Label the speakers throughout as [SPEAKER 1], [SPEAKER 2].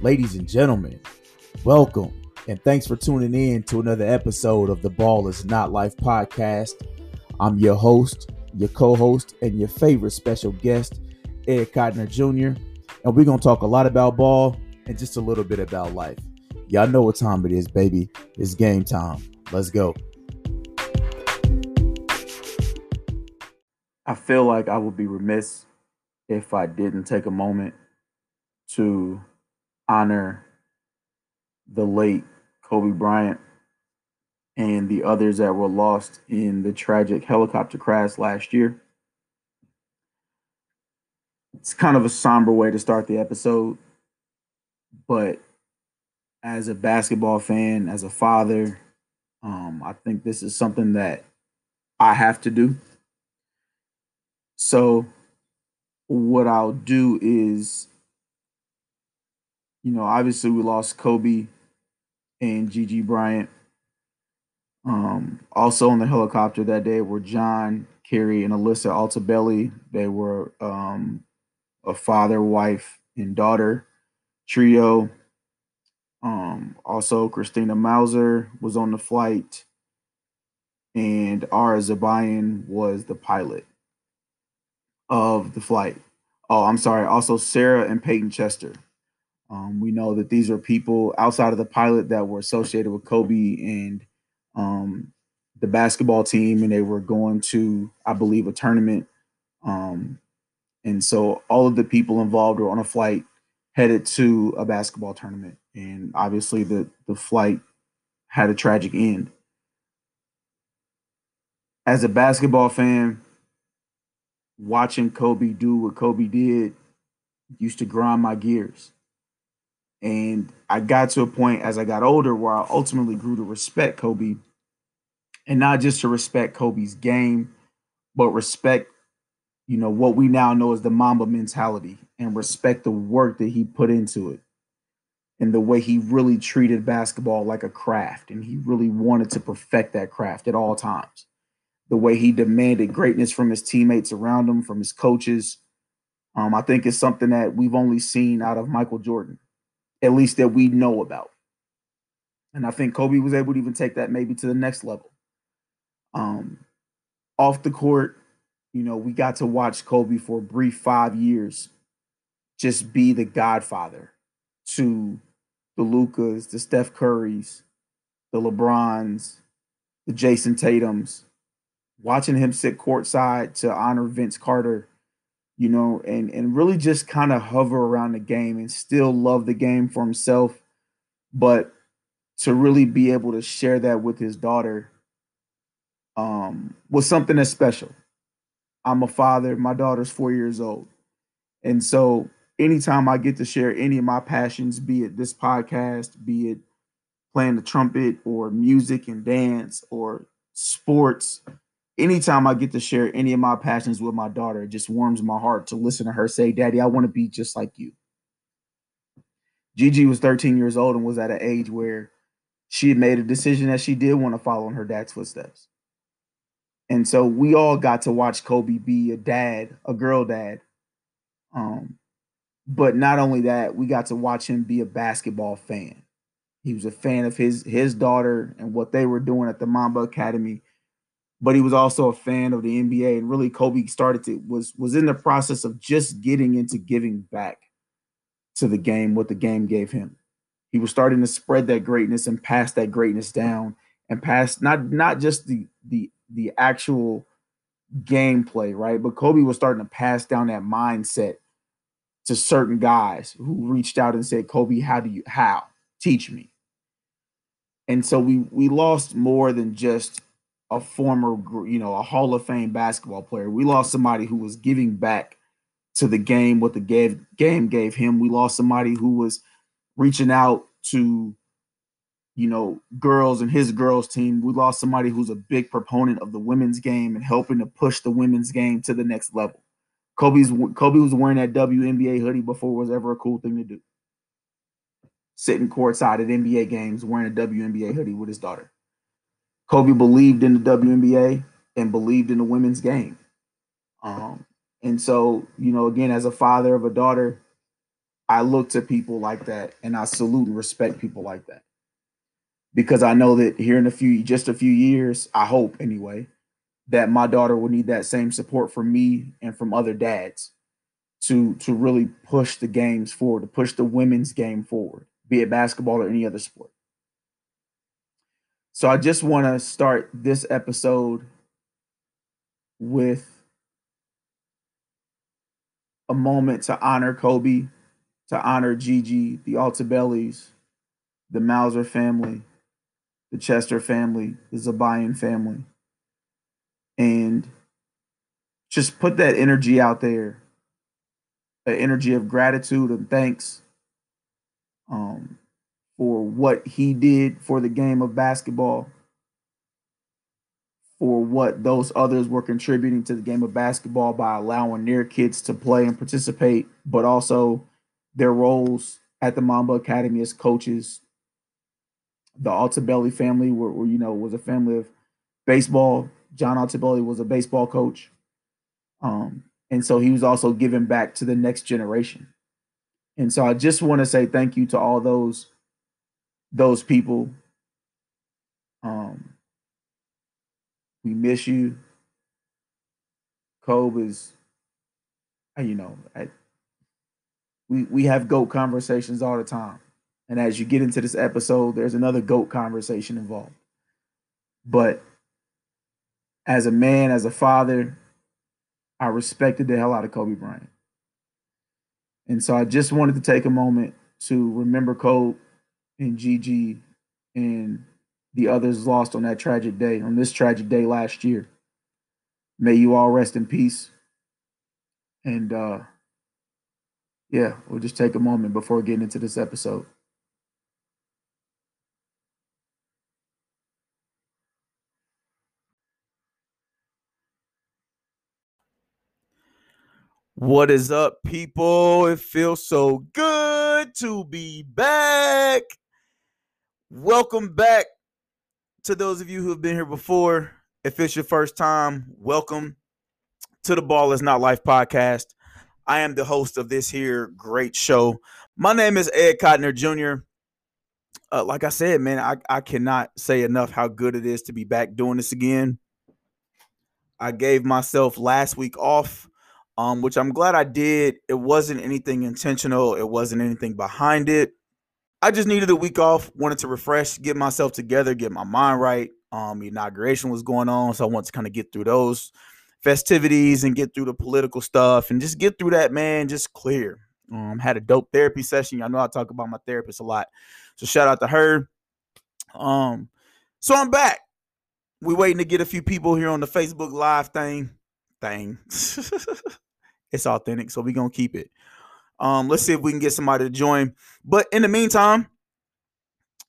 [SPEAKER 1] Ladies and gentlemen, welcome and thanks for tuning in to another episode of the Ball is Not Life podcast. I'm your host, your co host, and your favorite special guest, Ed Cotner Jr. And we're going to talk a lot about ball and just a little bit about life. Y'all know what time it is, baby. It's game time. Let's go. I feel like I would be remiss if I didn't take a moment to honor the late Kobe Bryant and the others that were lost in the tragic helicopter crash last year. It's kind of a somber way to start the episode, but as a basketball fan, as a father, um, I think this is something that I have to do. So, what I'll do is you know, obviously we lost Kobe and Gigi Bryant. Um, also on the helicopter that day were John, Kerry, and Alyssa Altobelli. They were um, a father, wife, and daughter trio. Um, also, Christina Mauser was on the flight, and Ara Zobayan was the pilot of the flight. Oh, I'm sorry. Also, Sarah and Peyton Chester. Um, we know that these are people outside of the pilot that were associated with Kobe and um, the basketball team, and they were going to, I believe, a tournament. Um, and so all of the people involved were on a flight headed to a basketball tournament. And obviously, the, the flight had a tragic end. As a basketball fan, watching Kobe do what Kobe did used to grind my gears and I got to a point as I got older where I ultimately grew to respect Kobe and not just to respect Kobe's game, but respect, you know, what we now know as the Mamba mentality and respect the work that he put into it and the way he really treated basketball like a craft. And he really wanted to perfect that craft at all times. The way he demanded greatness from his teammates around him, from his coaches. Um, I think it's something that we've only seen out of Michael Jordan at least that we know about. And I think Kobe was able to even take that maybe to the next level. Um, off the court, you know, we got to watch Kobe for a brief five years just be the godfather to the Lucas, the Steph Currys, the LeBrons, the Jason Tatums. Watching him sit courtside to honor Vince Carter you know, and and really just kind of hover around the game and still love the game for himself, but to really be able to share that with his daughter um, was something that's special. I'm a father. My daughter's four years old, and so anytime I get to share any of my passions, be it this podcast, be it playing the trumpet or music and dance or sports, anytime I get to share any of my passions with my daughter, it just warms my heart to listen to her say, Daddy, I want to be just like you. Gigi was 13 years old and was at an age where she had made a decision that she did want to follow in her dad's footsteps. And so we all got to watch Kobe be a dad, a girl dad. Um, but not only that, we got to watch him be a basketball fan. He was a fan of his his daughter and what they were doing at the Mamba Academy but he was also a fan of the NBA. And really, Kobe started to was was in the process of just getting into giving back to the game what the game gave him. He was starting to spread that greatness and pass that greatness down and pass not not just the the the actual gameplay, right? But Kobe was starting to pass down that mindset to certain guys who reached out and said, "Kobe, how do you how teach me?" And so we we lost more than just a former, you know, a Hall of Fame basketball player. We lost somebody who was giving back to the game what the gave, game gave him. We lost somebody who was reaching out to, you know, girls and his girls team. We lost somebody who's a big proponent of the women's game and helping to push the women's game to the next level. Kobe's Kobe was wearing that WNBA hoodie before it was ever a cool thing to do. Sitting courtside at NBA games wearing a WNBA hoodie with his daughter. Kobe believed in the WNBA and believed in the women's game. Um, and so, you know, again, as a father of a daughter, I look to people like that and I salute and respect people like that. Because I know that here in a few just a few years, I hope anyway, that my daughter will need that same support from me and from other dads to to really push the games forward, to push the women's game forward, be it basketball or any other sport. So I just want to start this episode with a moment to honor Kobe, to honor Gigi, the Altobellis, the Mauser family, the Chester family, the Zobayan family, and just put that energy out there, an energy of gratitude and thanks. Um, for what he did for the game of basketball for what those others were contributing to the game of basketball by allowing their kids to play and participate, but also their roles at the Mamba Academy as coaches. The Altobelli family were, were, you know, was a family of baseball. John Altobelli was a baseball coach. Um, and so he was also giving back to the next generation. And so I just want to say thank you to all those those people. Um, we miss you. Kobe is, uh, you know, I, we we have goat conversations all the time, and as you get into this episode, there's another goat conversation involved. But as a man, as a father, I respected the hell out of Kobe Bryant, and so I just wanted to take a moment to remember Kobe and Gigi and the others lost on that tragic day, on this tragic day last year. May you all rest in peace. And uh yeah, we'll just take a moment before getting into this episode.
[SPEAKER 2] What is up, people? It feels so good to be back. Welcome back to those of you who have been here before, if it's your first time, welcome to the Ball is Not Life podcast. I am the host of this here great show. My name is Ed Cotner Jr. Uh, like I said, man, I, I cannot say enough how good it is to be back doing this again. I gave myself last week off, um, which I'm glad I did. It wasn't anything intentional, it wasn't anything behind it. I just needed a week off, wanted to refresh, get myself together, get my mind right. Um, the inauguration was going on, so I wanted to kind of get through those festivities and get through the political stuff and just get through that, man, just clear. Um, had a dope therapy session. Y'all know I talk about my therapist a lot. So shout out to her. Um, so I'm back. We waiting to get a few people here on the Facebook Live thing. Thing. it's authentic, so we gonna keep it. Um, let's see if we can get somebody to join. But in the meantime,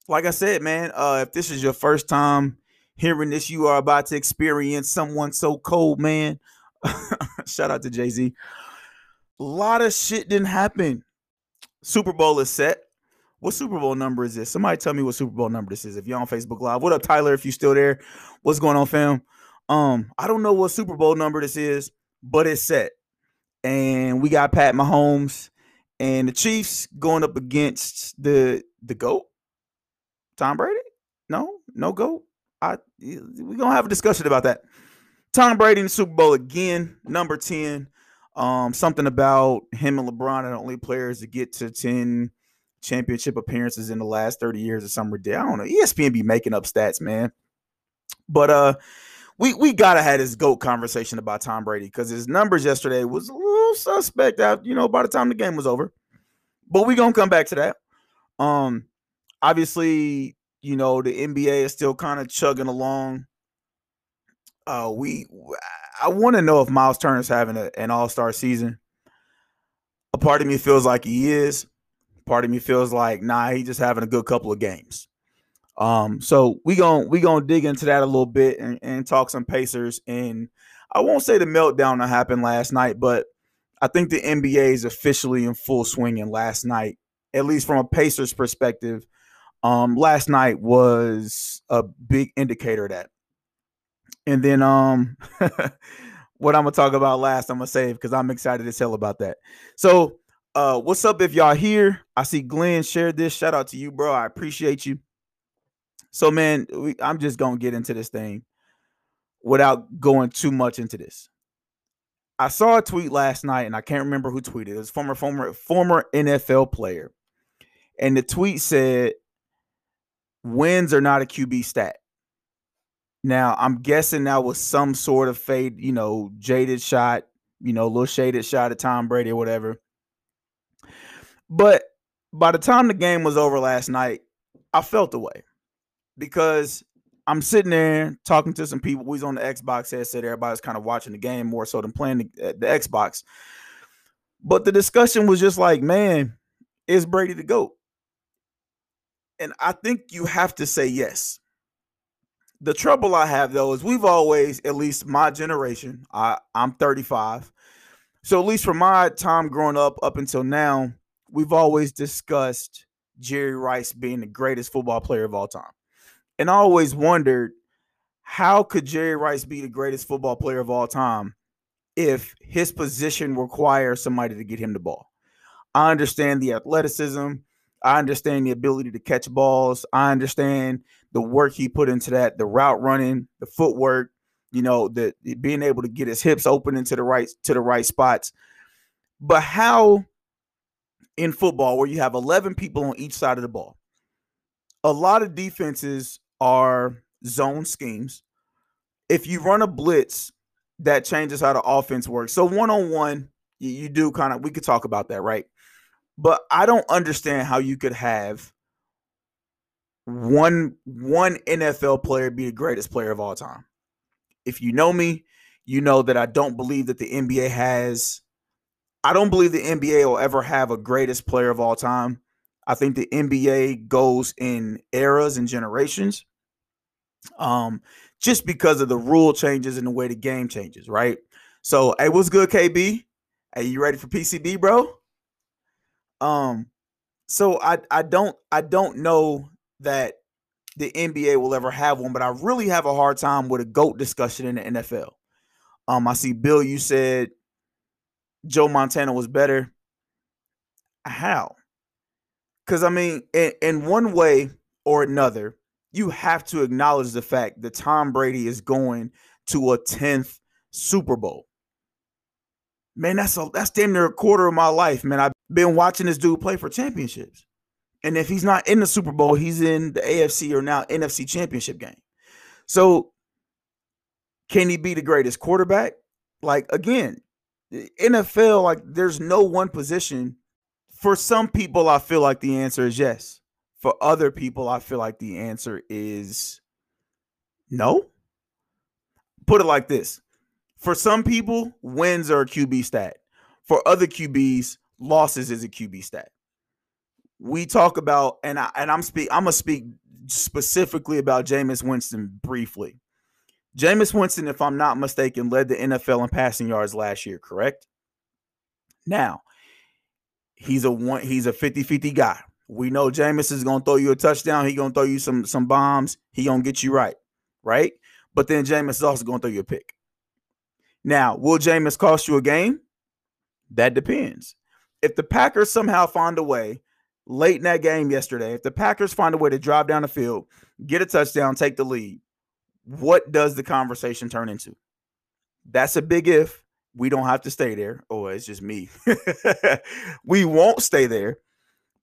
[SPEAKER 2] like I said, man, uh, if this is your first time hearing this, you are about to experience someone so cold, man. Shout out to Jay Z. A lot of shit didn't happen. Super Bowl is set. What Super Bowl number is this? Somebody tell me what Super Bowl number this is. If you're on Facebook Live, what up, Tyler? If you still there, what's going on, fam? Um, I don't know what Super Bowl number this is, but it's set, and we got Pat Mahomes and the Chiefs going up against the the goat, Tom Brady. No, no goat. I we're gonna have a discussion about that. Tom Brady in the Super Bowl again, number ten. Um, something about him and LeBron are the only players to get to ten championship appearances in the last 30 years or something Day I don't know. ESPN be making up stats, man. But uh we we gotta have this GOAT conversation about Tom Brady because his numbers yesterday was a little suspect out, you know, by the time the game was over. But we gonna come back to that. Um, obviously, you know, the NBA is still kind of chugging along. Uh, we I want to know if Miles Turner's having a, an all-star season. A part of me feels like he is. Part of me feels like, nah, he just having a good couple of games. Um, so we gonna we gonna dig into that a little bit and, and talk some Pacers. And I won't say the meltdown that happened last night, but I think the NBA is officially in full swing. And last night, at least from a Pacers perspective, um, last night was a big indicator of that. And then um what I'm gonna talk about last, I'm gonna save because I'm excited as hell about that. So Uh, what's up if y'all here? I see Glenn shared this. Shout out to you, bro. I appreciate you. So, man, we, I'm just gonna get into this thing without going too much into this. I saw a tweet last night, and I can't remember who tweeted. It was former former former NFL player, and the tweet said, "Wins are not a QB stat." Now, I'm guessing that was some sort of fade, you know, jaded shot, you know, a little shaded shot at Tom Brady or whatever. But by the time the game was over last night, I felt the way because I'm sitting there talking to some people. We was on the Xbox headset. Everybody's kind of watching the game more so than playing the, uh, the Xbox. But the discussion was just like, man, is Brady the GOAT? And I think you have to say yes. The trouble I have though is we've always, at least my generation, I, I'm 35. So at least from my time growing up up until now, we've always discussed Jerry Rice being the greatest football player of all time. And I always wondered how could Jerry Rice be the greatest football player of all time if his position requires somebody to get him the ball? I understand the athleticism. I understand the ability to catch balls. I understand the work he put into that, the route running, the footwork, you know, the being able to get his hips open into the right to the right spots. But how in football where you have 11 people on each side of the ball, a lot of defenses are zone schemes. If you run a blitz, that changes how the offense works. So one on one, you do kind of we could talk about that, right? But I don't understand how you could have one one NFL player be the greatest player of all time. If you know me, you know that I don't believe that the NBA has I don't believe the NBA will ever have a greatest player of all time. I think the NBA goes in eras and generations. Um just because of the rule changes and the way the game changes, right? So, hey, what's good, KB? Hey, you ready for PCB, bro? Um, so I I don't I don't know that the NBA will ever have one, but I really have a hard time with a GOAT discussion in the NFL. Um, I see Bill, you said Joe Montana was better. How? Because I mean, in, in one way or another, you have to acknowledge the fact that Tom Brady is going to a 10th Super Bowl. Man, that's a that's damn near a quarter of my life, man. I've been watching this dude play for championships. And if he's not in the Super Bowl, he's in the AFC or now NFC championship game. So can he be the greatest quarterback? Like again, NFL, like there's no one position. For some people, I feel like the answer is yes. For other people, I feel like the answer is no. Put it like this. For some people, wins are a QB stat. For other QBs, losses is a QB stat we talk about, and I and I'm speak I'm gonna speak specifically about Jameis Winston briefly. Jameis Winston, if I'm not mistaken, led the NFL in passing yards last year, correct? Now, he's a one, he's a 50-50 guy. We know Jameis is gonna throw you a touchdown, he gonna throw you some some bombs, he gonna get you right, right? But then Jameis is also gonna throw you a pick. Now, will Jameis cost you a game? That depends. If the Packers somehow find a way late in that game yesterday, if the Packers find a way to drive down the field, get a touchdown, take the lead, what does the conversation turn into? That's a big if. We don't have to stay there. Oh, it's just me. we won't stay there.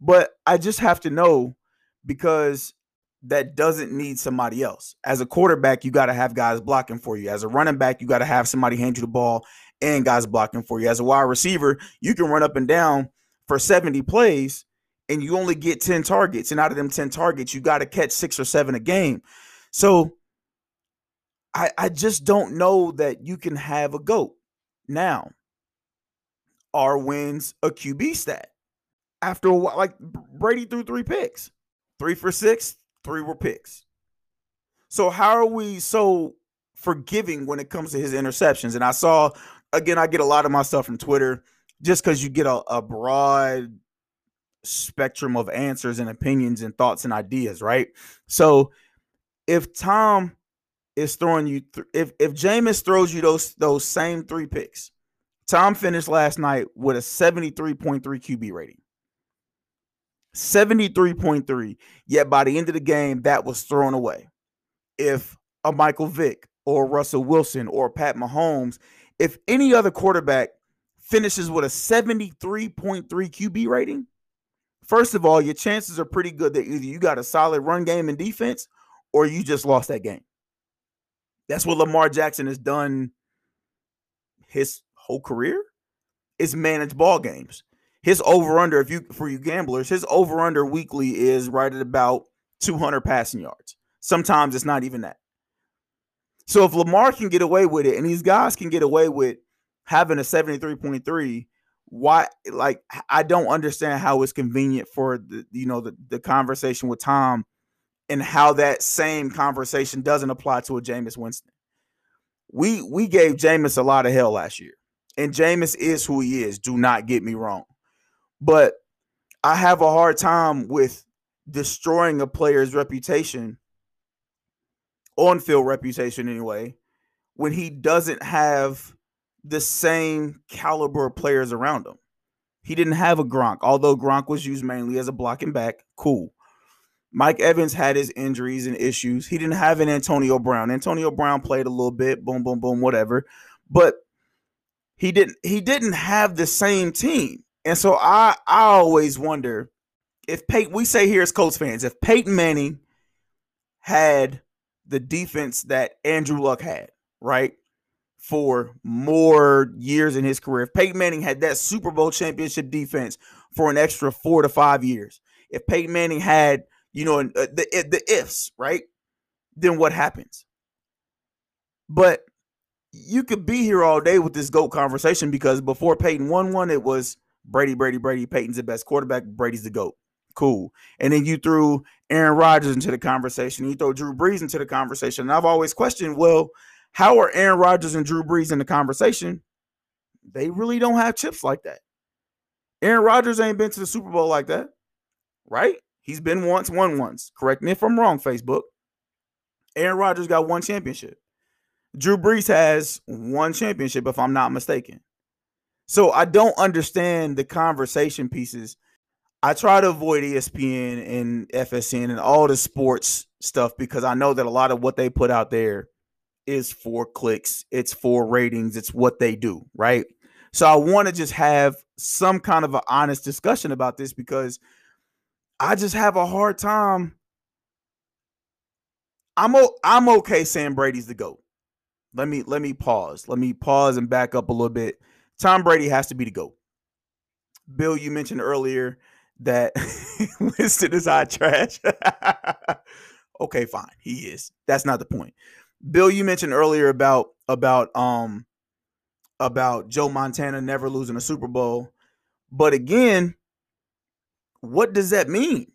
[SPEAKER 2] But I just have to know because that doesn't need somebody else. As a quarterback, you got to have guys blocking for you. As a running back, you got to have somebody hand you the ball and guys blocking for you. As a wide receiver, you can run up and down for 70 plays and you only get 10 targets. And out of them 10 targets, you got to catch six or seven a game. So I, I just don't know that you can have a GOAT. Now, are wins a QB stat? After a while, like Brady threw three picks, three for six, three were picks. So how are we so forgiving when it comes to his interceptions? And I saw again, I get a lot of my stuff from Twitter just because you get a, a broad spectrum of answers and opinions and thoughts and ideas, right? So if Tom is throwing you th- if if Jameis throws you those those same three picks, Tom finished last night with a 73.3 QB rating. 73.3. Yet by the end of the game, that was thrown away. If a Michael Vick or Russell Wilson or Pat Mahomes, if any other quarterback finishes with a 73.3 QB rating, first of all, your chances are pretty good that either you got a solid run game and defense or you just lost that game. That's what Lamar Jackson has done his whole career is manage ball games. His over under, if you for you gamblers, his over under weekly is right at about 200 passing yards. Sometimes it's not even that. So if Lamar can get away with it, and these guys can get away with having a 73.3, why like I don't understand how it's convenient for the you know the, the conversation with Tom and how that same conversation doesn't apply to a Jameis Winston. We we gave Jameis a lot of hell last year. And Jameis is who he is. Do not get me wrong. But I have a hard time with destroying a player's reputation, on field reputation anyway, when he doesn't have the same caliber of players around him. He didn't have a Gronk, although Gronk was used mainly as a blocking back. Cool. Mike Evans had his injuries and issues. He didn't have an Antonio Brown. Antonio Brown played a little bit, boom, boom, boom, whatever. But he didn't he didn't have the same team. And so I I always wonder if Peyton, we say here as Colts fans, if Peyton Manning had the defense that Andrew Luck had, right? For more years in his career. If Peyton Manning had that Super Bowl championship defense for an extra four to five years, if Peyton Manning had, you know, uh, the the ifs, right? Then what happens? But you could be here all day with this GOAT conversation because before Peyton won one, it was Brady, Brady, Brady. Peyton's the best quarterback. Brady's the GOAT. Cool. And then you threw Aaron Rodgers into the conversation. You throw Drew Brees into the conversation. And I've always questioned, well, how are Aaron Rodgers and Drew Brees in the conversation? They really don't have chips like that. Aaron Rodgers ain't been to the Super Bowl like that, right? He's been once, won once. Correct me if I'm wrong, Facebook. Aaron Rodgers got one championship. Drew Brees has one championship, if I'm not mistaken. So I don't understand the conversation pieces. I try to avoid ESPN and FSN and all the sports stuff because I know that a lot of what they put out there is for clicks, it's for ratings, it's what they do, right? So I want to just have some kind of an honest discussion about this because I just have a hard time. I'm o- I'm okay saying Brady's the goat let me let me pause. Let me pause and back up a little bit. Tom Brady has to be the GOAT. Bill, you mentioned earlier that Winston is hot trash. okay, fine. He is. That's not the point. Bill, you mentioned earlier about about um about Joe Montana never losing a Super Bowl. But again, what does that mean?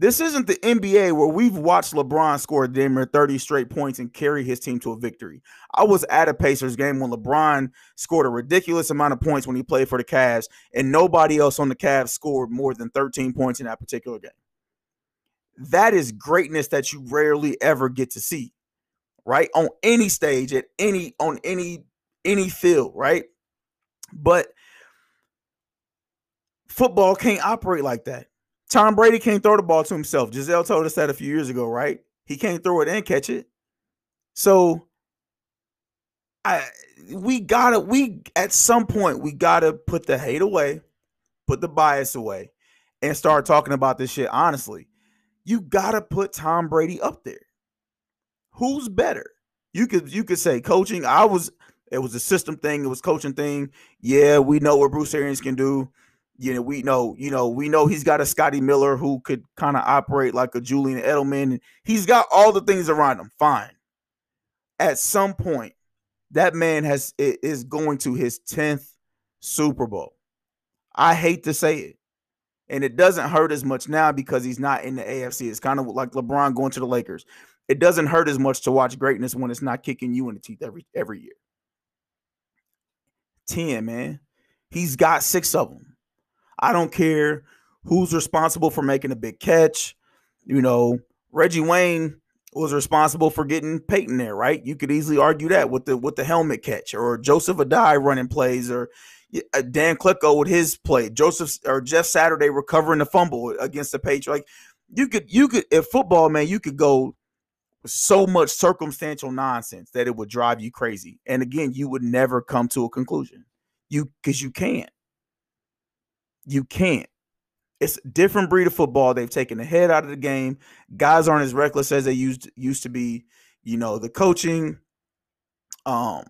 [SPEAKER 2] This isn't the NBA where we've watched LeBron score damn near 30 straight points and carry his team to a victory. I was at a Pacers game when LeBron scored a ridiculous amount of points when he played for the Cavs, and nobody else on the Cavs scored more than 13 points in that particular game. That is greatness that you rarely ever get to see, right? On any stage, at any on any any field, right? But football can't operate like that Tom Brady can't throw the ball to himself. Gisele told us that a few years ago, right? He can't throw it and catch it. So I we gotta we at some point we gotta put the hate away, put the bias away, and start talking about this shit honestly. You gotta put Tom Brady up there. Who's better? You could you could say coaching. I was it was a system thing, it was coaching thing. Yeah, we know what Bruce Arians can do you know, we know, you know, we know he's got a Scotty Miller who could kind of operate like a Julian Edelman. He's got all the things around him. Fine. At some point, that man has is going to his 10th Super Bowl. I hate to say it. And it doesn't hurt as much now because he's not in the AFC. It's kind of like LeBron going to the Lakers. It doesn't hurt as much to watch greatness when it's not kicking you in the teeth every every year. 10, man. He's got six of them. I don't care who's responsible for making a big catch. You know, Reggie Wayne was responsible for getting Peyton there, right? You could easily argue that with the with the helmet catch, or Joseph Addai running plays, or uh, Dan Klico with his play, Joseph or Jeff Saturday recovering the fumble against the Patriots. Like you could, you could, if football, man, you could go so much circumstantial nonsense that it would drive you crazy. And again, you would never come to a conclusion. You because you can't. You can't. It's a different breed of football. They've taken the head out of the game. Guys aren't as reckless as they used used to be. You know, the coaching, um,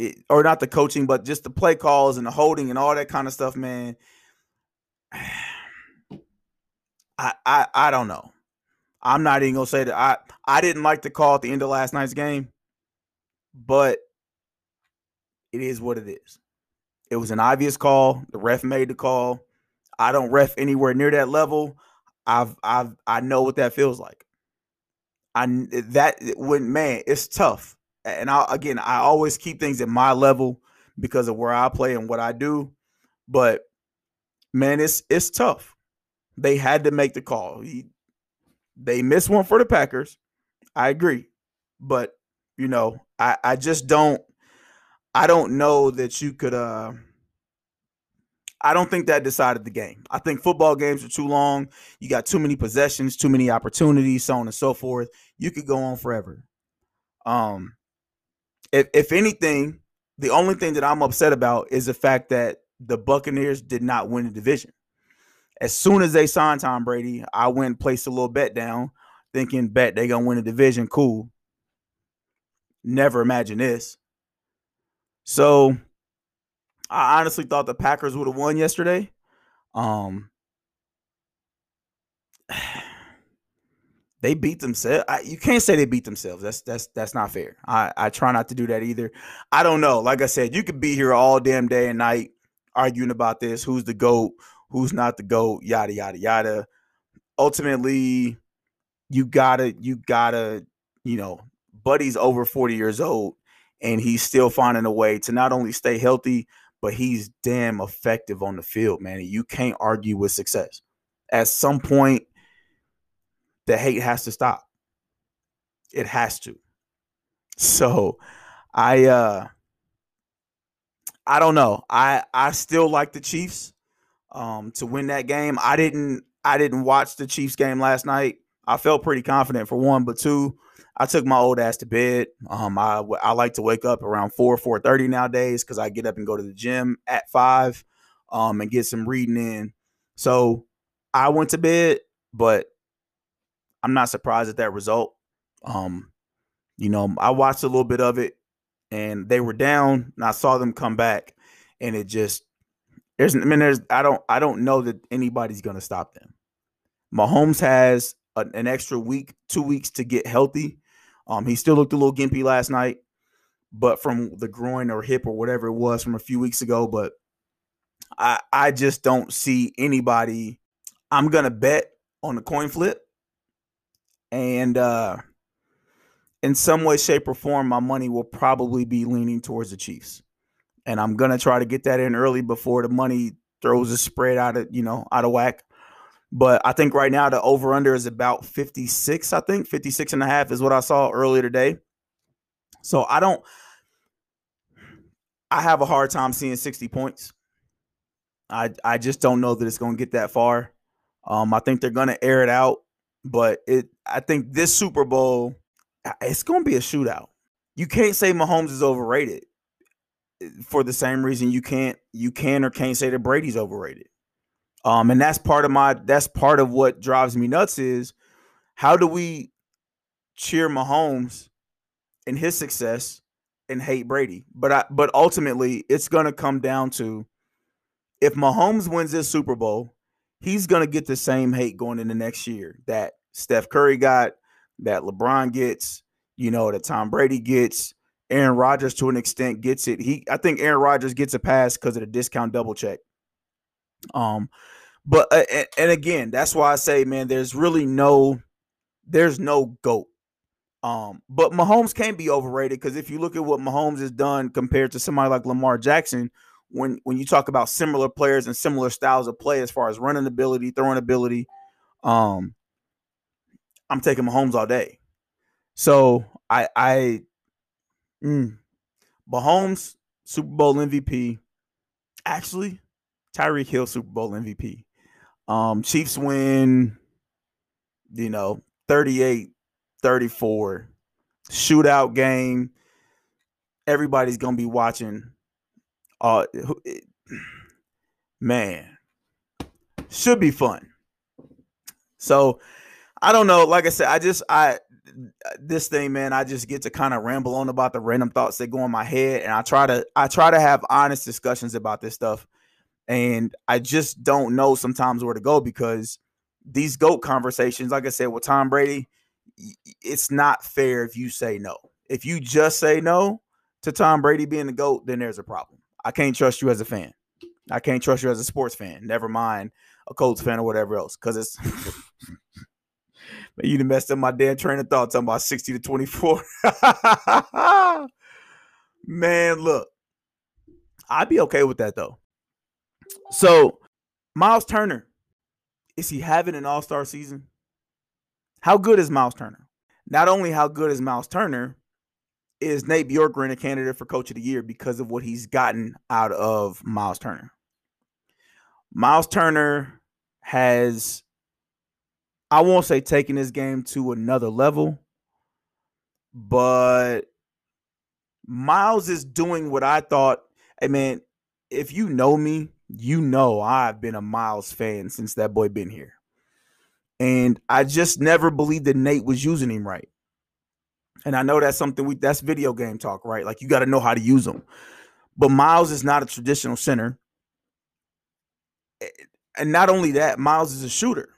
[SPEAKER 2] it, or not the coaching, but just the play calls and the holding and all that kind of stuff, man. I I I don't know. I'm not even gonna say that I I didn't like the call at the end of last night's game, but it is what it is. It was an obvious call. The ref made the call. I don't ref anywhere near that level. I've I've I know what that feels like. I that when man, it's tough. And I again, I always keep things at my level because of where I play and what I do. But man, it's it's tough. They had to make the call. He, they missed one for the Packers. I agree. But, you know, I I just don't I don't know that you could uh I don't think that decided the game. I think football games are too long. You got too many possessions, too many opportunities, so on and so forth. You could go on forever. Um, if if anything, the only thing that I'm upset about is the fact that the Buccaneers did not win the division. As soon as they signed Tom Brady, I went and placed a little bet down, thinking bet they gonna win the division. Cool. Never imagine this. So I honestly thought the Packers would have won yesterday. Um, they beat themselves. You can't say they beat themselves. That's that's that's not fair. I I try not to do that either. I don't know. Like I said, you could be here all damn day and night arguing about this. Who's the goat? Who's not the goat? Yada yada yada. Ultimately, you gotta you gotta you know, Buddy's over forty years old, and he's still finding a way to not only stay healthy but he's damn effective on the field, man. You can't argue with success. At some point, the hate has to stop. It has to. So I uh I don't know. I I still like the Chiefs um to win that game. I didn't I didn't watch the Chiefs game last night. I felt pretty confident for one, but two, I took my old ass to bed. Um, I I like to wake up around four four thirty nowadays because I get up and go to the gym at five, um, and get some reading in. So I went to bed, but I'm not surprised at that result. Um, you know, I watched a little bit of it, and they were down, and I saw them come back, and it just there's I mean there's I don't I don't know that anybody's gonna stop them. Mahomes has an extra week, two weeks to get healthy. Um, he still looked a little gimpy last night, but from the groin or hip or whatever it was from a few weeks ago. But I I just don't see anybody. I'm gonna bet on the coin flip, and uh, in some way, shape, or form, my money will probably be leaning towards the Chiefs, and I'm gonna try to get that in early before the money throws a spread out of you know out of whack. But I think right now the over under is about 56, I think 56 and a half is what I saw earlier today. So I don't I have a hard time seeing 60 points. I I just don't know that it's going to get that far. Um I think they're going to air it out, but it I think this Super Bowl it's going to be a shootout. You can't say Mahomes is overrated for the same reason you can't you can or can't say that Brady's overrated. Um, and that's part of my that's part of what drives me nuts is how do we cheer Mahomes and his success and hate Brady? But I but ultimately it's gonna come down to if Mahomes wins this Super Bowl, he's gonna get the same hate going into next year that Steph Curry got, that LeBron gets, you know, that Tom Brady gets. Aaron Rodgers to an extent gets it. He I think Aaron Rodgers gets a pass because of the discount double check. Um, but uh, and, again, that's why I say, man, there's really no, there's no goat. Um, but Mahomes can be overrated because if you look at what Mahomes has done compared to somebody like Lamar Jackson, when when you talk about similar players and similar styles of play as far as running ability, throwing ability, um, I'm taking Mahomes all day. So I I mm, Mahomes Super Bowl MVP. Actually, Tyreek Hill Super Bowl MVP. Um, Chiefs win, you know, 38 34. Shootout game. Everybody's going to be watching. Uh, man, should be fun. So, I don't know. Like I said, I just, I, this thing, man, I just get to kind of ramble on about the random thoughts that go in my head, and I try to I try to have honest discussions about this stuff, and I just don't know sometimes where to go because these goat conversations, like I said with Tom Brady, it's not fair if you say no. If you just say no to Tom Brady being the goat, then there's a problem. I can't trust you as a fan. I can't trust you as a sports fan. Never mind a Colts fan or whatever else, because it's you done messed up my damn train of thought talking about 60 to 24. Man, look, I'd be okay with that though. So, Miles Turner, is he having an all star season? How good is Miles Turner? Not only how good is Miles Turner, is Nate Bjorkgren a candidate for coach of the year because of what he's gotten out of Miles Turner. Miles Turner has I won't say taking this game to another level, but Miles is doing what I thought. Hey man, if you know me, you know I've been a Miles fan since that boy been here. And I just never believed that Nate was using him right. And I know that's something we that's video game talk, right? Like you got to know how to use them. But Miles is not a traditional center. And not only that, Miles is a shooter.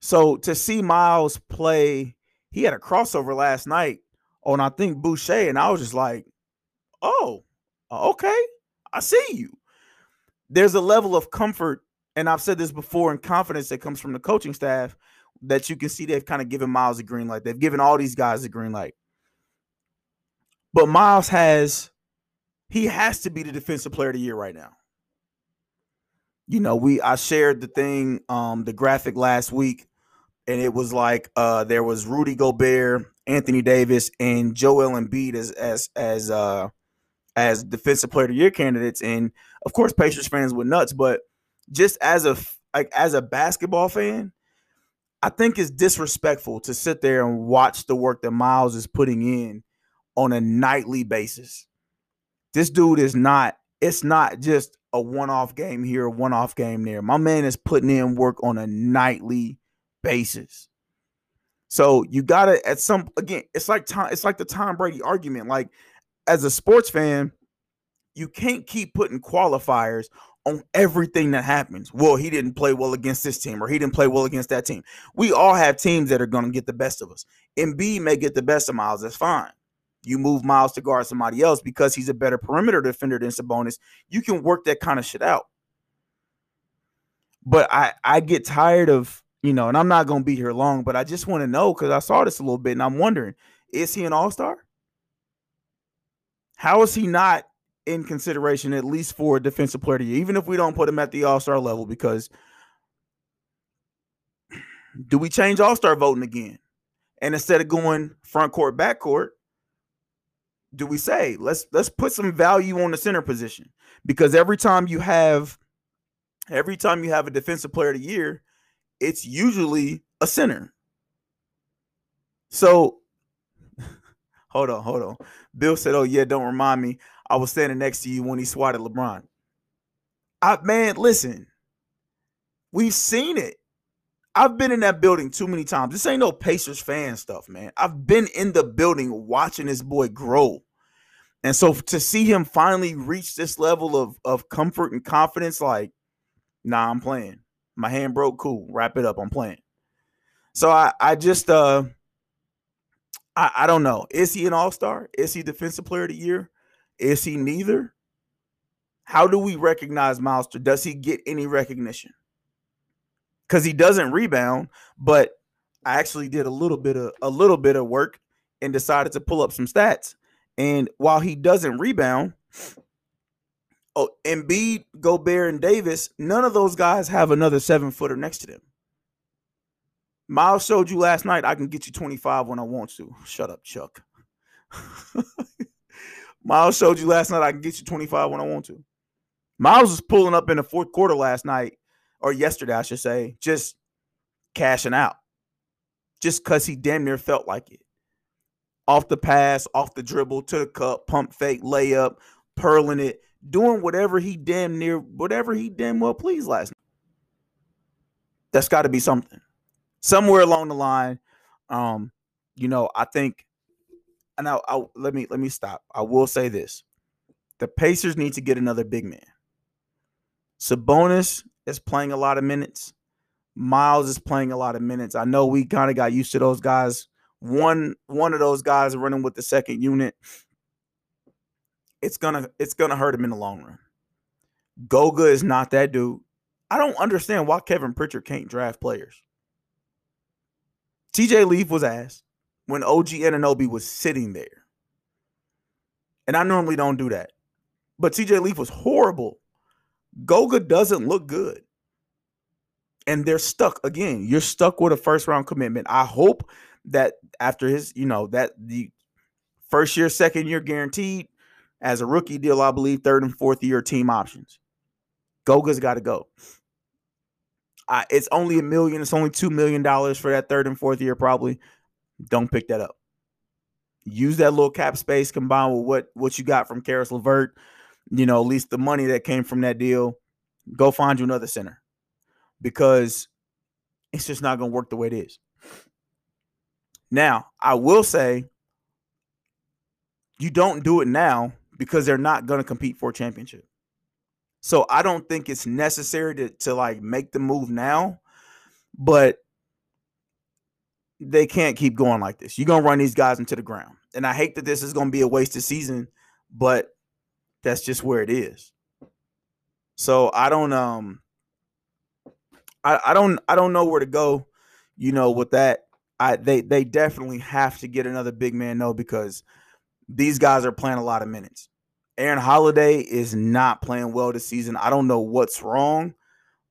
[SPEAKER 2] So to see Miles play, he had a crossover last night on I think Boucher, and I was just like, "Oh, okay, I see you." There's a level of comfort, and I've said this before, and confidence that comes from the coaching staff that you can see they've kind of given Miles a green light. They've given all these guys a green light, but Miles has, he has to be the defensive player of the year right now. You know, we I shared the thing, um, the graphic last week and it was like uh, there was Rudy Gobert, Anthony Davis, and Joel Embiid as as as uh, as defensive player of the year candidates. And of course, Pacers fans were nuts, but just as a like as a basketball fan, I think it's disrespectful to sit there and watch the work that Miles is putting in on a nightly basis. This dude is not. It's not just a one-off game here, one-off game there. My man is putting in work on a nightly basis. So you gotta at some again, it's like Tom, it's like the Tom Brady argument. Like as a sports fan, you can't keep putting qualifiers on everything that happens. Well, he didn't play well against this team, or he didn't play well against that team. We all have teams that are gonna get the best of us. Embiid may get the best of Miles. That's fine. You move Miles to guard somebody else because he's a better perimeter defender than Sabonis. You can work that kind of shit out. But I I get tired of you know, and I'm not gonna be here long, but I just want to know because I saw this a little bit and I'm wondering, is he an all-star? How is he not in consideration at least for a defensive player of the year, even if we don't put him at the all-star level? Because do we change all-star voting again? And instead of going front court, back court, do we say let's let's put some value on the center position? Because every time you have every time you have a defensive player of the year, it's usually a center. So hold on, hold on. Bill said, Oh, yeah, don't remind me. I was standing next to you when he swatted LeBron. I man, listen, we've seen it. I've been in that building too many times. This ain't no Pacers fan stuff, man. I've been in the building watching this boy grow. And so to see him finally reach this level of, of comfort and confidence, like, nah, I'm playing. My hand broke. Cool. Wrap it up. I'm playing. So I, I just uh I, I don't know. Is he an all-star? Is he defensive player of the year? Is he neither? How do we recognize Miles? Does he get any recognition? Because he doesn't rebound, but I actually did a little bit of a little bit of work and decided to pull up some stats. And while he doesn't rebound, Oh, Embiid, Gobert, and Davis, none of those guys have another seven footer next to them. Miles showed you last night I can get you 25 when I want to. Shut up, Chuck. Miles showed you last night I can get you 25 when I want to. Miles was pulling up in the fourth quarter last night, or yesterday, I should say, just cashing out. Just because he damn near felt like it. Off the pass, off the dribble, to the cup, pump fake, layup, purling it, doing whatever he damn near, whatever he damn well pleased last night. That's got to be something. Somewhere along the line, um, you know, I think, and I, I let me let me stop. I will say this: the Pacers need to get another big man. Sabonis is playing a lot of minutes. Miles is playing a lot of minutes. I know we kind of got used to those guys. One one of those guys running with the second unit. It's gonna it's gonna hurt him in the long run. Goga is not that dude. I don't understand why Kevin Pritchard can't draft players. TJ Leaf was asked when OG Anunoby was sitting there. And I normally don't do that. But TJ Leaf was horrible. Goga doesn't look good. And they're stuck again. You're stuck with a first round commitment. I hope that after his, you know, that the first year, second year guaranteed as a rookie deal, I believe third and fourth year team options. Goga's got to go. It's only a million. It's only two million dollars for that third and fourth year. Probably don't pick that up. Use that little cap space combined with what what you got from Caris LeVert. You know, at least the money that came from that deal. Go find you another center because it's just not going to work the way it is. Now, I will say you don't do it now because they're not going to compete for a championship. So I don't think it's necessary to to like make the move now, but they can't keep going like this. You're gonna run these guys into the ground. And I hate that this is gonna be a wasted season, but that's just where it is. So I don't um I, I don't I don't know where to go, you know, with that. I they they definitely have to get another big man though, because these guys are playing a lot of minutes. Aaron Holiday is not playing well this season. I don't know what's wrong.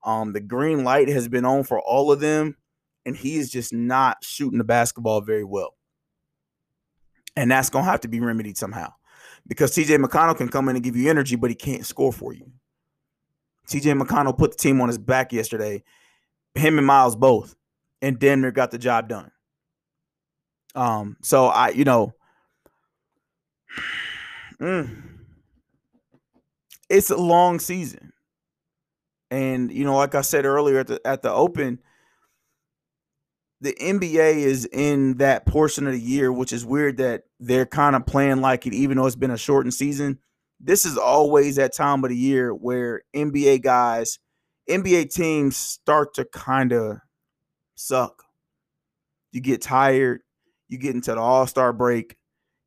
[SPEAKER 2] Um, the green light has been on for all of them, and he is just not shooting the basketball very well. And that's gonna have to be remedied somehow. Because TJ McConnell can come in and give you energy, but he can't score for you. TJ McConnell put the team on his back yesterday, him and Miles both, and Denver got the job done. Um, so I, you know, mm, it's a long season. And you know, like I said earlier at the at the open, the NBA is in that portion of the year, which is weird that they're kind of playing like it, even though it's been a shortened season. This is always that time of the year where NBA guys, NBA teams start to kind of suck. You get tired, you get into the All Star break,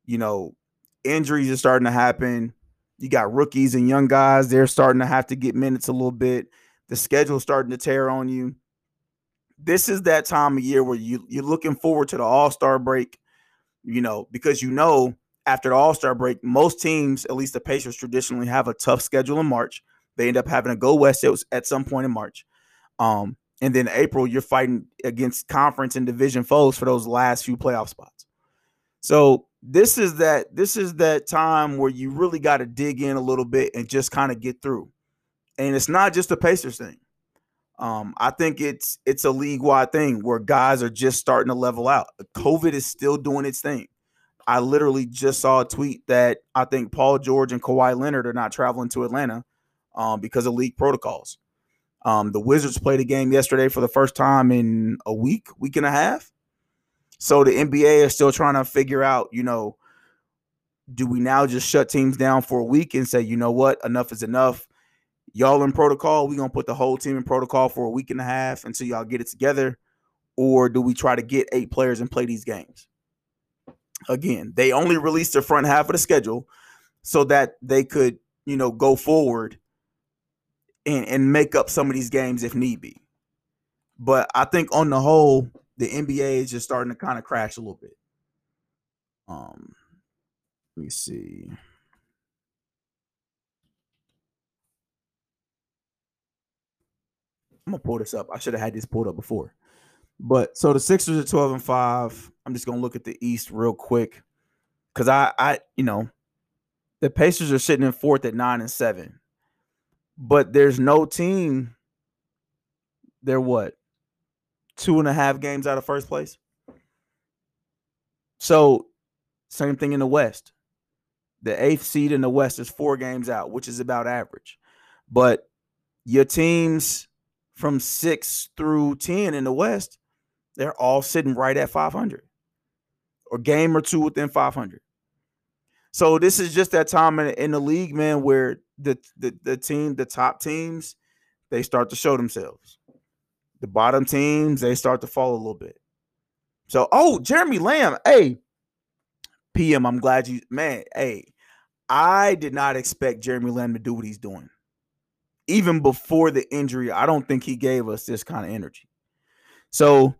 [SPEAKER 2] you know, injuries are starting to happen. You got rookies and young guys. They're starting to have to get minutes a little bit. The schedule's starting to tear on you. This is that time of year where you you're looking forward to the All Star break, you know, because you know after the All Star break, most teams, at least the Pacers, traditionally have a tough schedule in March. They end up having to go west at some point in March. Um, and then April, you're fighting against conference and division foes for those last few playoff spots. So this is that this is that time where you really got to dig in a little bit and just kind of get through. And it's not just a Pacers thing. Um, I think it's it's a league wide thing where guys are just starting to level out. COVID is still doing its thing. I literally just saw a tweet that I think Paul George and Kawhi Leonard are not traveling to Atlanta um, because of league protocols. Um, the Wizards played a game yesterday for the first time in a week, week and a half. So the NBA is still trying to figure out, you know, do we now just shut teams down for a week and say, you know what, enough is enough? Y'all in protocol, we're gonna put the whole team in protocol for a week and a half until y'all get it together. Or do we try to get eight players and play these games? Again, they only released the front half of the schedule so that they could, you know, go forward and, and make up some of these games if need be. But I think on the whole, the NBA is just starting to kind of crash a little bit. Um, let me see. I'm gonna pull this up. I should have had this pulled up before. But so the Sixers are 12 and 5. I'm just gonna look at the East real quick. Cause I I you know the Pacers are sitting in fourth at nine and seven. But there's no team. They're what? Two and a half games out of first place. So same thing in the West. The eighth seed in the West is four games out, which is about average. But your teams from six through 10 in the West, they're all sitting right at 500 or game or two within 500. So this is just that time in, in the league, man, where the, the the team, the top teams, they start to show themselves. The bottom teams, they start to fall a little bit. So, oh, Jeremy Lamb, hey, PM, I'm glad you, man, hey, I did not expect Jeremy Lamb to do what he's doing. Even before the injury, I don't think he gave us this kind of energy. So,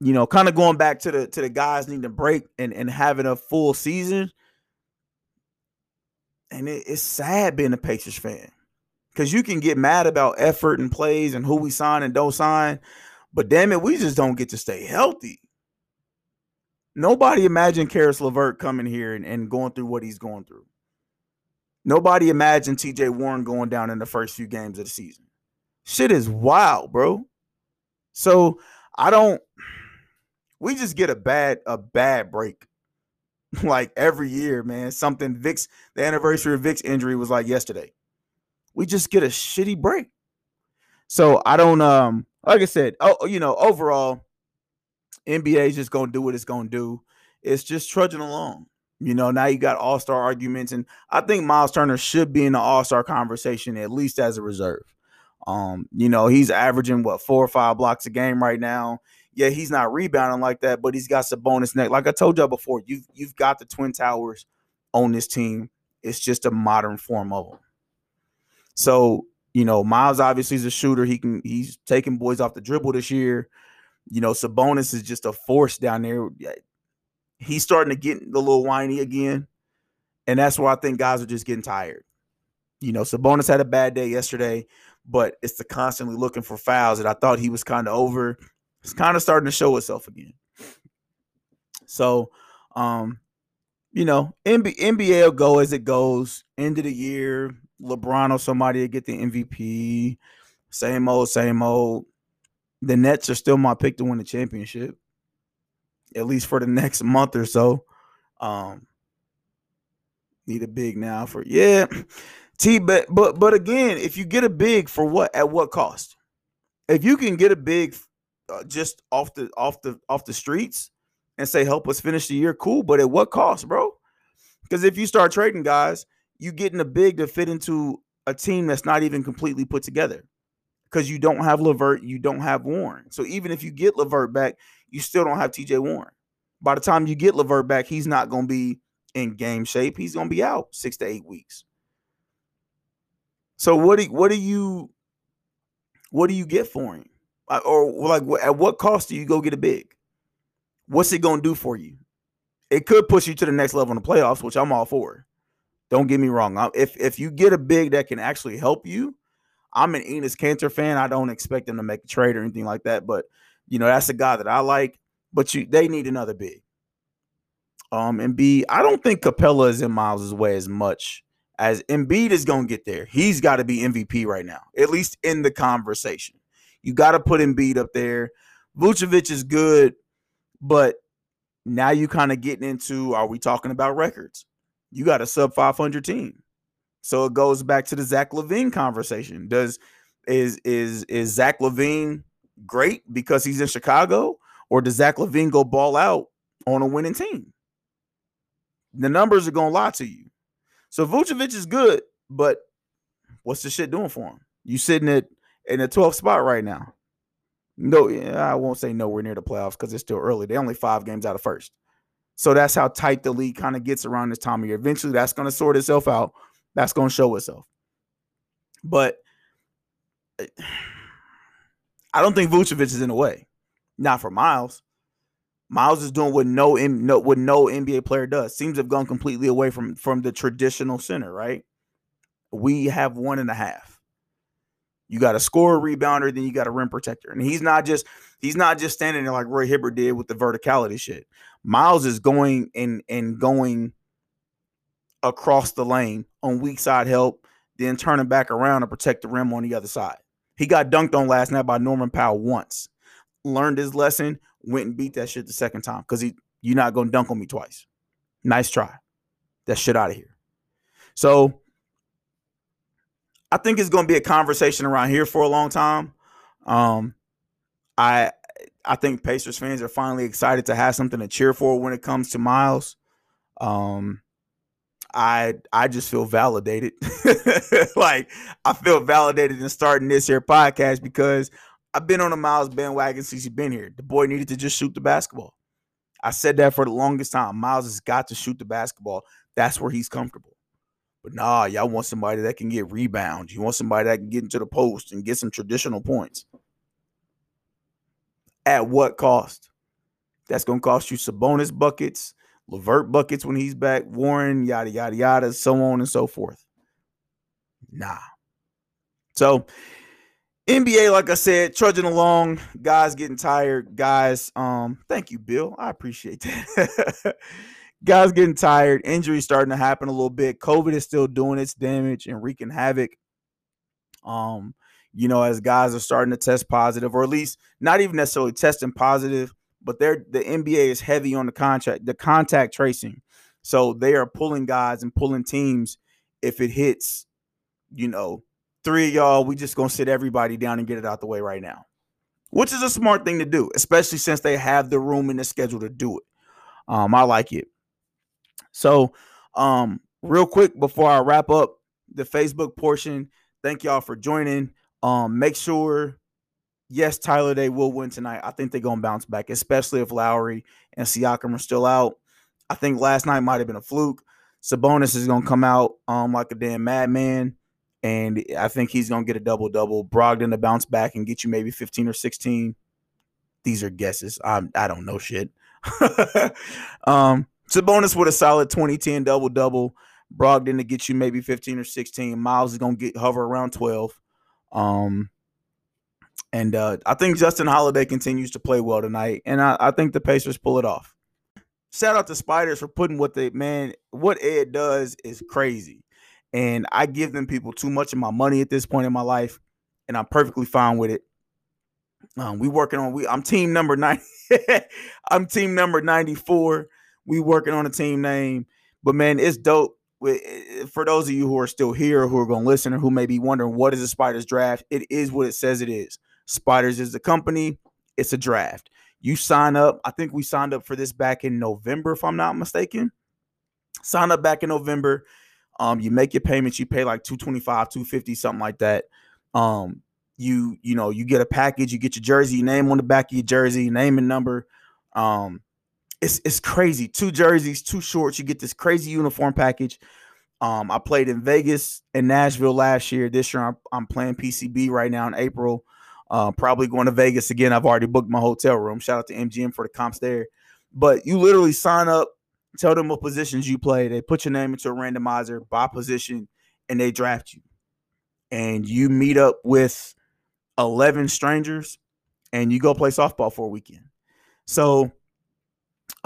[SPEAKER 2] you know, kind of going back to the to the guys needing a break and, and having a full season. And it, it's sad being a Pacers fan. Because you can get mad about effort and plays and who we sign and don't sign. But damn it, we just don't get to stay healthy. Nobody imagined Caris LeVert coming here and, and going through what he's going through. Nobody imagined TJ Warren going down in the first few games of the season. Shit is wild, bro. So I don't we just get a bad a bad break. like every year, man. Something Vic's the anniversary of Vic's injury was like yesterday. We just get a shitty break. So I don't um like I said, oh you know, overall NBA is just gonna do what it's gonna do. It's just trudging along. You know, now you got all star arguments, and I think Miles Turner should be in the all star conversation at least as a reserve. Um, you know, he's averaging what four or five blocks a game right now. Yeah, he's not rebounding like that, but he's got some bonus neck. Like I told y'all before, you've you've got the Twin Towers on this team. It's just a modern form of them. So, you know, Miles obviously is a shooter. He can he's taking boys off the dribble this year. You know, Sabonis is just a force down there. He's starting to get a little whiny again. And that's why I think guys are just getting tired. You know, Sabonis had a bad day yesterday, but it's the constantly looking for fouls that I thought he was kind of over. It's kind of starting to show itself again. So, um, you know, NBA, NBA will go as it goes. End of the year, LeBron or somebody to get the MVP. Same old, same old the Nets are still my pick to win the championship, at least for the next month or so. Um, need a big now for yeah, T. But but but again, if you get a big for what at what cost? If you can get a big uh, just off the off the off the streets and say help us finish the year, cool. But at what cost, bro? Because if you start trading guys, you getting a big to fit into a team that's not even completely put together because you don't have LeVert, you don't have Warren. So even if you get LeVert back, you still don't have TJ Warren. By the time you get LeVert back, he's not going to be in game shape. He's going to be out six to eight weeks. So what do what do you what do you get for him? Uh, or like at what cost do you go get a big? What's it going to do for you? It could push you to the next level in the playoffs, which I'm all for. Don't get me wrong. If if you get a big that can actually help you, I'm an Enes Kanter fan. I don't expect them to make a trade or anything like that, but you know that's a guy that I like. But you, they need another big. Um, and B, I don't think Capela is in Miles' way as much as Embiid is going to get there. He's got to be MVP right now, at least in the conversation. You got to put Embiid up there. Vucevic is good, but now you kind of getting into are we talking about records? You got a sub 500 team. So it goes back to the Zach LaVine conversation. Does is is is Zach LaVine great because he's in Chicago, or does Zach LaVine go ball out on a winning team? The numbers are gonna lie to you. So Vucevic is good, but what's the shit doing for him? You sitting at in the 12th spot right now. No, I won't say nowhere near the playoffs because it's still early. They're only five games out of first. So that's how tight the league kind of gets around this time of year. Eventually, that's going to sort itself out that's going to show itself. But eh, I don't think Vucevic is in the way. Not for Miles. Miles is doing what no, no what no NBA player does. Seems to have gone completely away from from the traditional center, right? We have one and a half. You got a scorer, rebounder, then you got a rim protector. And he's not just he's not just standing there like Roy Hibbert did with the verticality shit. Miles is going and and going across the lane on weak side help, then turning back around to protect the rim on the other side. He got dunked on last night by Norman Powell once. Learned his lesson, went and beat that shit the second time because he you're not gonna dunk on me twice. Nice try. That shit out of here. So I think it's gonna be a conversation around here for a long time. Um, I I think Pacers fans are finally excited to have something to cheer for when it comes to Miles. Um, I I just feel validated. like I feel validated in starting this here podcast because I've been on a Miles bandwagon since he's been here. The boy needed to just shoot the basketball. I said that for the longest time. Miles has got to shoot the basketball. That's where he's comfortable. But nah, y'all want somebody that can get rebounds. You want somebody that can get into the post and get some traditional points. At what cost? That's going to cost you Sabonis buckets, LeVert buckets when he's back, Warren, yada, yada, yada, so on and so forth. Nah. So, NBA, like I said, trudging along, guys getting tired. Guys, um, thank you, Bill. I appreciate that. guys getting tired, injuries starting to happen a little bit. COVID is still doing its damage and wreaking havoc. Um, you know, as guys are starting to test positive, or at least not even necessarily testing positive, but they're the NBA is heavy on the contract, the contact tracing. So they are pulling guys and pulling teams if it hits, you know, three of y'all, we just gonna sit everybody down and get it out the way right now. Which is a smart thing to do, especially since they have the room in the schedule to do it. Um, I like it. So, um, real quick before I wrap up the Facebook portion, thank y'all for joining. Um, make sure, yes, Tyler they will win tonight. I think they're gonna bounce back, especially if Lowry and Siakam are still out. I think last night might have been a fluke. Sabonis is gonna come out um like a damn madman, and I think he's gonna get a double double. Brogdon to bounce back and get you maybe 15 or 16. These are guesses. I I don't know shit. um, Sabonis with a solid 2010 double double. Brogdon to get you maybe 15 or 16. Miles is gonna get hover around 12. Um, and uh, I think Justin Holiday continues to play well tonight, and I, I think the Pacers pull it off. Shout out to Spiders for putting what they man, what Ed does is crazy. And I give them people too much of my money at this point in my life, and I'm perfectly fine with it. Um, we working on we I'm team number nine. I'm team number 94 we working on a team name. But man, it's dope. Eh, for those of you who are still here, who are going to listen, or who may be wondering what is a Spiders draft, it is what it says it is. Spiders is the company. It's a draft. You sign up. I think we signed up for this back in November, if I'm not mistaken. Sign up back in November. Um, you make your payments. You pay like 225, 250, something like that. Um, you you know you get a package. You get your jersey, your name on the back of your jersey, name and number. Um, it's it's crazy. Two jerseys, two shorts. You get this crazy uniform package. Um, I played in Vegas and Nashville last year. This year, I'm, I'm playing PCB right now in April. Uh, probably going to Vegas again. I've already booked my hotel room. Shout out to MGM for the comps there. But you literally sign up, tell them what positions you play. They put your name into a randomizer by position, and they draft you. And you meet up with 11 strangers, and you go play softball for a weekend. So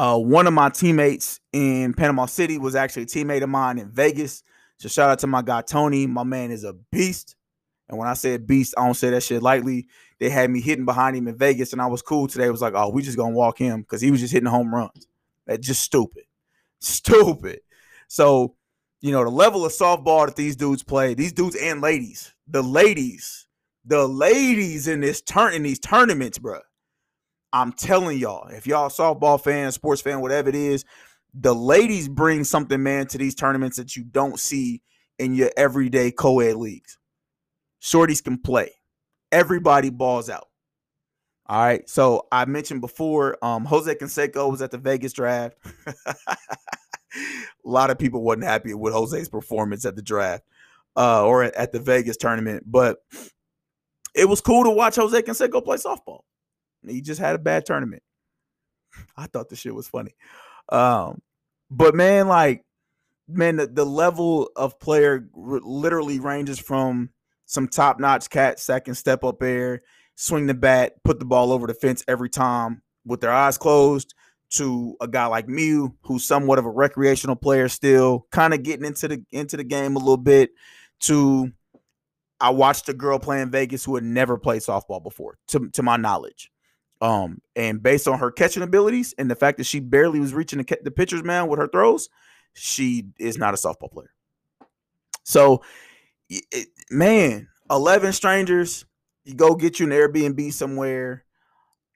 [SPEAKER 2] uh, one of my teammates in Panama City was actually a teammate of mine in Vegas. So shout out to my guy Tony. My man is a beast. And when I said beast, I don't say that shit lightly. They had me hitting behind him in Vegas, and I was cool today. Was like, oh, we just gonna walk him because he was just hitting home runs. That's just stupid. Stupid. So, you know, the level of softball that these dudes play, these dudes and ladies, the ladies, the ladies in this turn in these tournaments, bro I'm telling y'all, if y'all softball fan, sports fan, whatever it is, the ladies bring something, man, to these tournaments that you don't see in your everyday co-ed leagues. Shorties can play. Everybody balls out. All right. So I mentioned before, um, Jose Canseco was at the Vegas draft. a lot of people wasn't happy with Jose's performance at the draft uh, or at, the Vegas tournament, but it was cool to watch Jose Canseco play softball. He just had a bad tournament. I thought the shit was funny. Um, but man, like, man, the, the level of player r- literally ranges from some top notch cats that can step up there, swing the bat, put the ball over the fence every time with their eyes closed. To a guy like me, who's somewhat of a recreational player still, kind of getting into the into the game a little bit. To I watched a girl play in Vegas who had never played softball before, to, to my knowledge. Um, and based on her catching abilities and the fact that she barely was reaching the, the pitcher's man with her throws, she is not a softball player. So, it, man, 11 strangers, you go get you an Airbnb somewhere,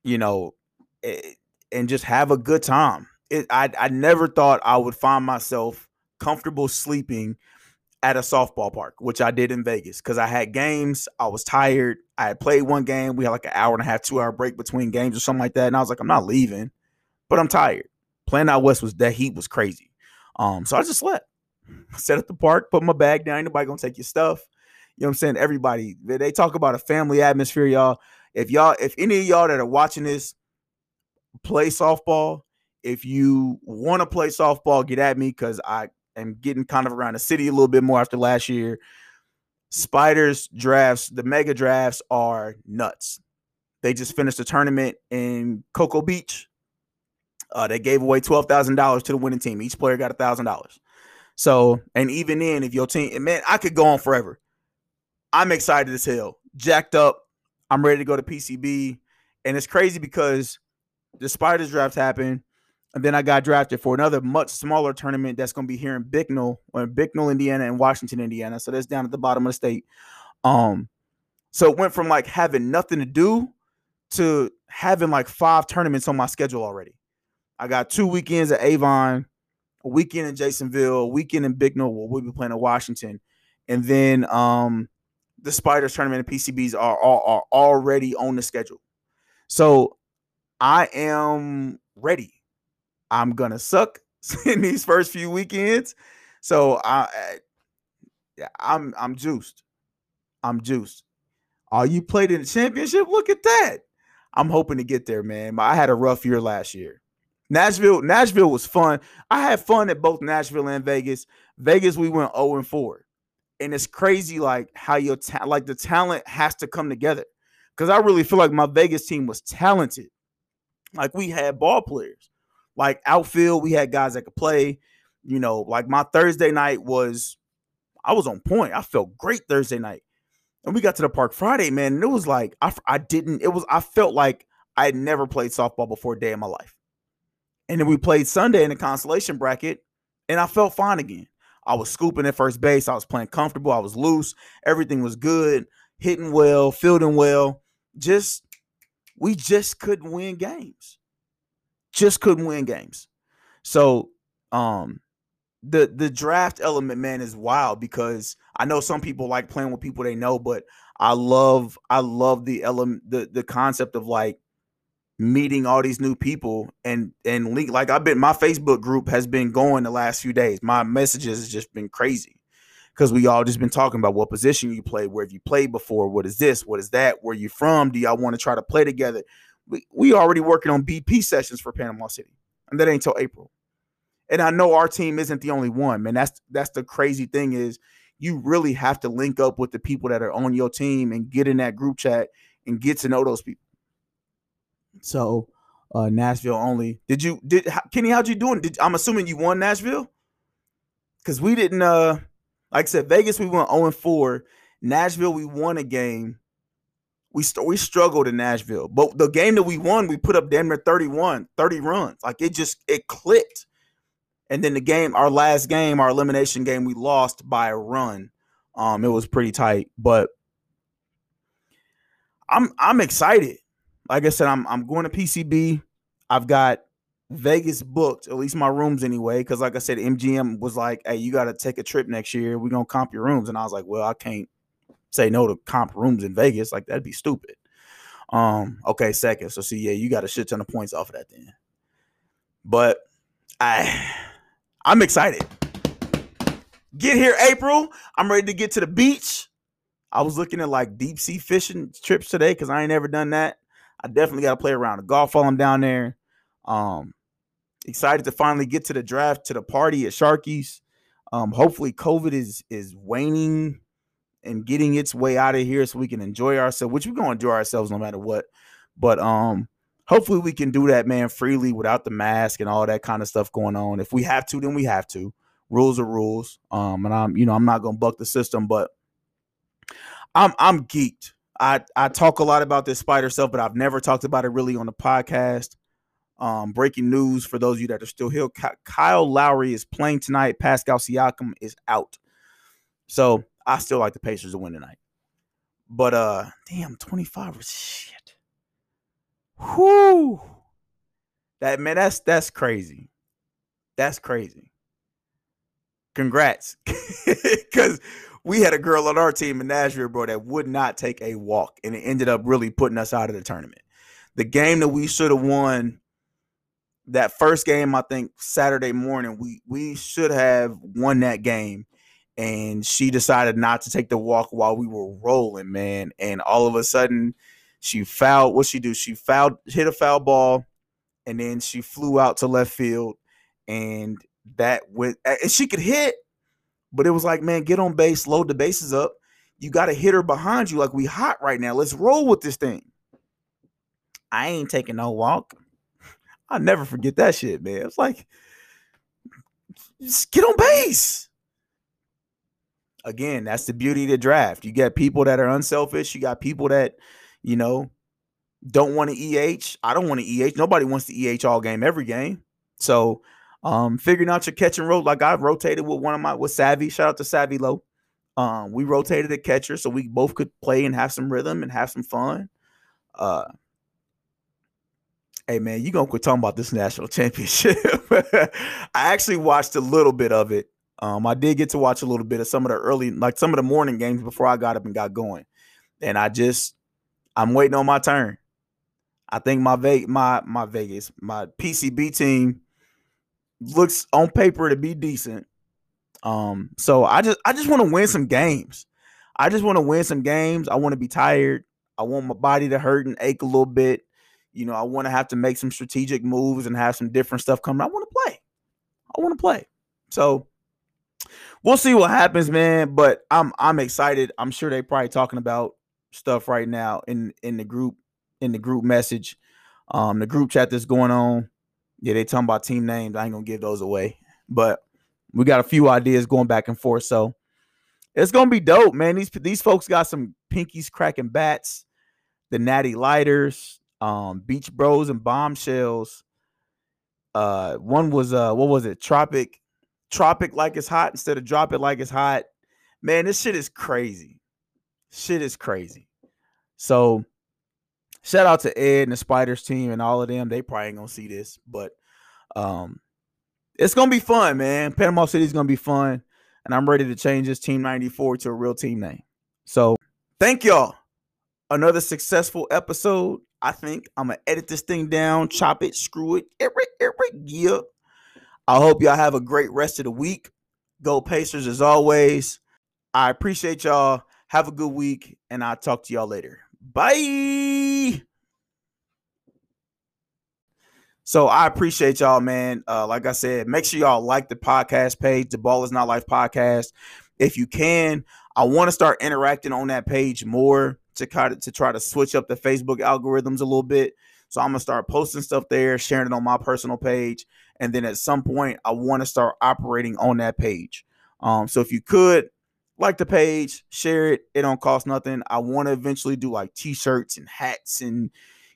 [SPEAKER 2] you know, it, and just have a good time. It, I, I never thought I would find myself comfortable sleeping at a softball park, which I did in Vegas because I had games. I was tired. I had played one game. We had like an hour and a half, two hour break between games or something like that. And I was like, I'm not leaving, but I'm tired. Playing out west was that heat was crazy. Um, so I just slept. Set at the park, put my bag down. Nobody gonna take your stuff. You know what I'm saying? Everybody, they talk about a family atmosphere, y'all. If y'all, if any of y'all that are watching this play softball, if you want to play softball, get at me because I am getting kind of around the city a little bit more after last year. Spiders drafts, the mega drafts are nuts. They just finished a tournament in Cocoa Beach. Uh, they gave away twelve thousand dollars to the winning team. Each player got thousand dollars. So, and even then, if your team, man, I could go on forever. I'm excited as hell, jacked up. I'm ready to go to PCB, and it's crazy because the Spiders draft happened. And then I got drafted for another much smaller tournament that's going to be here in Bicknell, or Bicknell, Indiana, and Washington, Indiana. So that's down at the bottom of the state. Um, so it went from like having nothing to do to having like five tournaments on my schedule already. I got two weekends at Avon, a weekend in Jasonville, a weekend in Bicknell. Where we'll be playing in Washington, and then um, the Spiders tournament and PCBs are, are are already on the schedule. So I am ready. I'm gonna suck in these first few weekends. So I, eh, I'm I'm juiced. I'm juiced. Are you played in the championship? Look at that. I'm hoping to get there, man. I had a rough year last year. Nashville, Nashville was fun. I had fun at both Nashville and Vegas. Vegas, we went 0 and 4. And it's crazy like how your ta- like the talent has to come together. Cause I really feel like my Vegas team was talented. Like we had ball players. Like outfield, we had guys that could play. You know, like my Thursday night was, I was on point. I felt great Thursday night. And we got to the park Friday, man. And it was like, I, I didn't, it was, I felt like I had never played softball before a day in my life. And then we played Sunday in the consolation bracket, and I felt fine again. I was scooping at first base. I was playing comfortable. I was loose. Everything was good, hitting well, fielding well. Just, we just couldn't win games just couldn't win games. So um the the draft element, man, is wild because I know some people like playing with people they know, but I love I love the element the the concept of like meeting all these new people and and link like I've been my Facebook group has been going the last few days. My messages has just been crazy because we all just been talking about what position you play, where have you played before, what is this, what is that, where you from, do y'all want to try to play together? We, we already working on BP sessions for Panama City, and that ain't till April. And I know our team isn't the only one, man. That's that's the crazy thing is you really have to link up with the people that are on your team and get in that group chat and get to know those people. So, uh Nashville only. Did you did Kenny? How'd you doing? Did I'm assuming you won Nashville? Because we didn't. uh Like I said, Vegas we went 0 4. Nashville we won a game we st- we struggled in Nashville. But the game that we won, we put up damn near 31, 30 runs. Like it just it clicked. And then the game, our last game, our elimination game, we lost by a run. Um, it was pretty tight, but I'm I'm excited. Like I said, I'm I'm going to PCB. I've got Vegas booked, at least my rooms anyway. Because like I said, MGM was like, "Hey, you got to take a trip next year. We're gonna comp your rooms," and I was like, "Well, I can't say no to comp rooms in Vegas. Like that'd be stupid. Um, okay, second. So see, yeah, you got a shit ton of points off of that then. But I I'm excited. Get here, April. I'm ready to get to the beach. I was looking at like deep sea fishing trips today because I ain't never done that. I definitely got to play around the golf while I'm down there. Um, excited to finally get to the draft to the party at Sharky's. Um, hopefully COVID is is waning and getting its way out of here so we can enjoy ourselves, which we're gonna enjoy ourselves no matter what. But um, hopefully we can do that, man, freely without the mask and all that kind of stuff going on. If we have to, then we have to. Rules are rules. Um, and I'm, you know, I'm not gonna buck the system, but I'm I'm geeked. I I talk a lot about this spider stuff, but I've never talked about it really on the podcast. Um, breaking news for those of you that are still here: Kyle Lowry is playing tonight. Pascal Siakam is out. So I still like the Pacers to win tonight. But uh, damn, 25 shit. Whoo. That man, that's that's crazy. That's crazy. Congrats. Cause we had a girl on our team in Nashville, bro, that would not take a walk, and it ended up really putting us out of the tournament. The game that we should have won, that first game, I think Saturday morning, we we should have won that game, and she decided not to take the walk while we were rolling, man. And all of a sudden, she fouled. What she do? She fouled, hit a foul ball, and then she flew out to left field, and that went. And she could hit, but it was like, man, get on base, load the bases up. You got a hitter behind you, like we hot right now. Let's roll with this thing. I ain't taking no walk. I'll never forget that shit, man. It's like, just get on base again, that's the beauty of the draft. You get people that are unselfish. You got people that, you know, don't want to EH. I don't want to EH. Nobody wants to EH all game, every game. So, um, figuring out your catch and roll. Like I rotated with one of my with Savvy. Shout out to Savvy Low. Um, we rotated the catcher so we both could play and have some rhythm and have some fun. Uh, hey man, you gonna quit talking about this national championship? I actually watched a little bit of it um, I did get to watch a little bit of some of the early, like some of the morning games before I got up and got going, and I just I'm waiting on my turn. I think my Ve- my my Vegas, my PCB team looks on paper to be decent. Um, so I just I just want to win some games. I just want to win some games. I want to be tired. I want my body to hurt and ache a little bit. You know, I want to have to make some strategic moves and have some different stuff coming. I want to play. I want to play. So we'll see what happens, man. But I'm I'm excited. I'm sure they probably talking about stuff right now in in the group in the group message, um, the group chat that's going on. Yeah, they talking about team names. I ain't gonna give those away, but we got a few ideas going back and forth. So it's gonna be dope, man. These these folks got some pinkies cracking bats, the natty lighters, um, beach bros and bombshells. Uh, one was uh, what was it? Tropic Tropic like it's hot instead of drop it like it's hot. Man, this shit is crazy. Shit is crazy. So shout out to Ed and the Spiders team and all of them. They probably ain't gonna see this, but um it's gonna be fun, man. Panama City is gonna be fun. And I'm ready to change this team 94 to a real team name. So thank y'all. Another successful episode. I think I'm gonna edit this thing down, chop it, screw it, every every gear. I hope y'all have a great rest of the week. Go Pacers as always. I appreciate y'all. Have a good week, and I'll talk to y'all later. Bye. So I appreciate y'all, man. Uh, like I said, make sure y'all like the podcast page, the Ball is Not Life podcast. If you can, I want to start interacting on that page more to kind of to try to switch up the Facebook algorithms a little bit. So I'm gonna start posting stuff there, sharing it on my personal page, and then at some point I want to start operating on that page. Um, so if you could like the page, share it. It don't cost nothing. I want to eventually do like t-shirts and hats and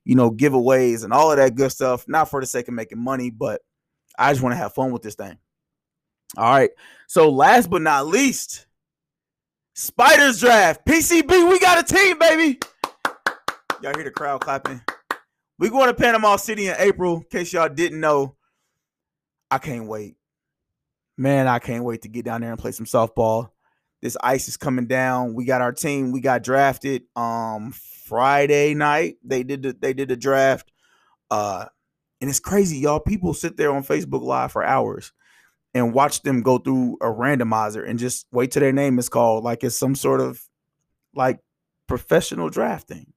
[SPEAKER 2] you know giveaways and all of that good stuff. Not for the sake of making money, but I just want to have fun with this thing. All right. So last but not least, Spiders draft PCB. We got a team, baby. Y'all hear the crowd clapping? We going to Panama City in April. In case y'all didn't know, I can't wait. Man, I can't wait to get down there and play some softball. This ice is coming down. We got our team. We got drafted um Friday night. They did the, they did the draft. Uh and it's crazy, y'all. People sit there on Facebook Live for hours and watch them go through a randomizer and just wait till their name is called like it's some sort of like professional drafting.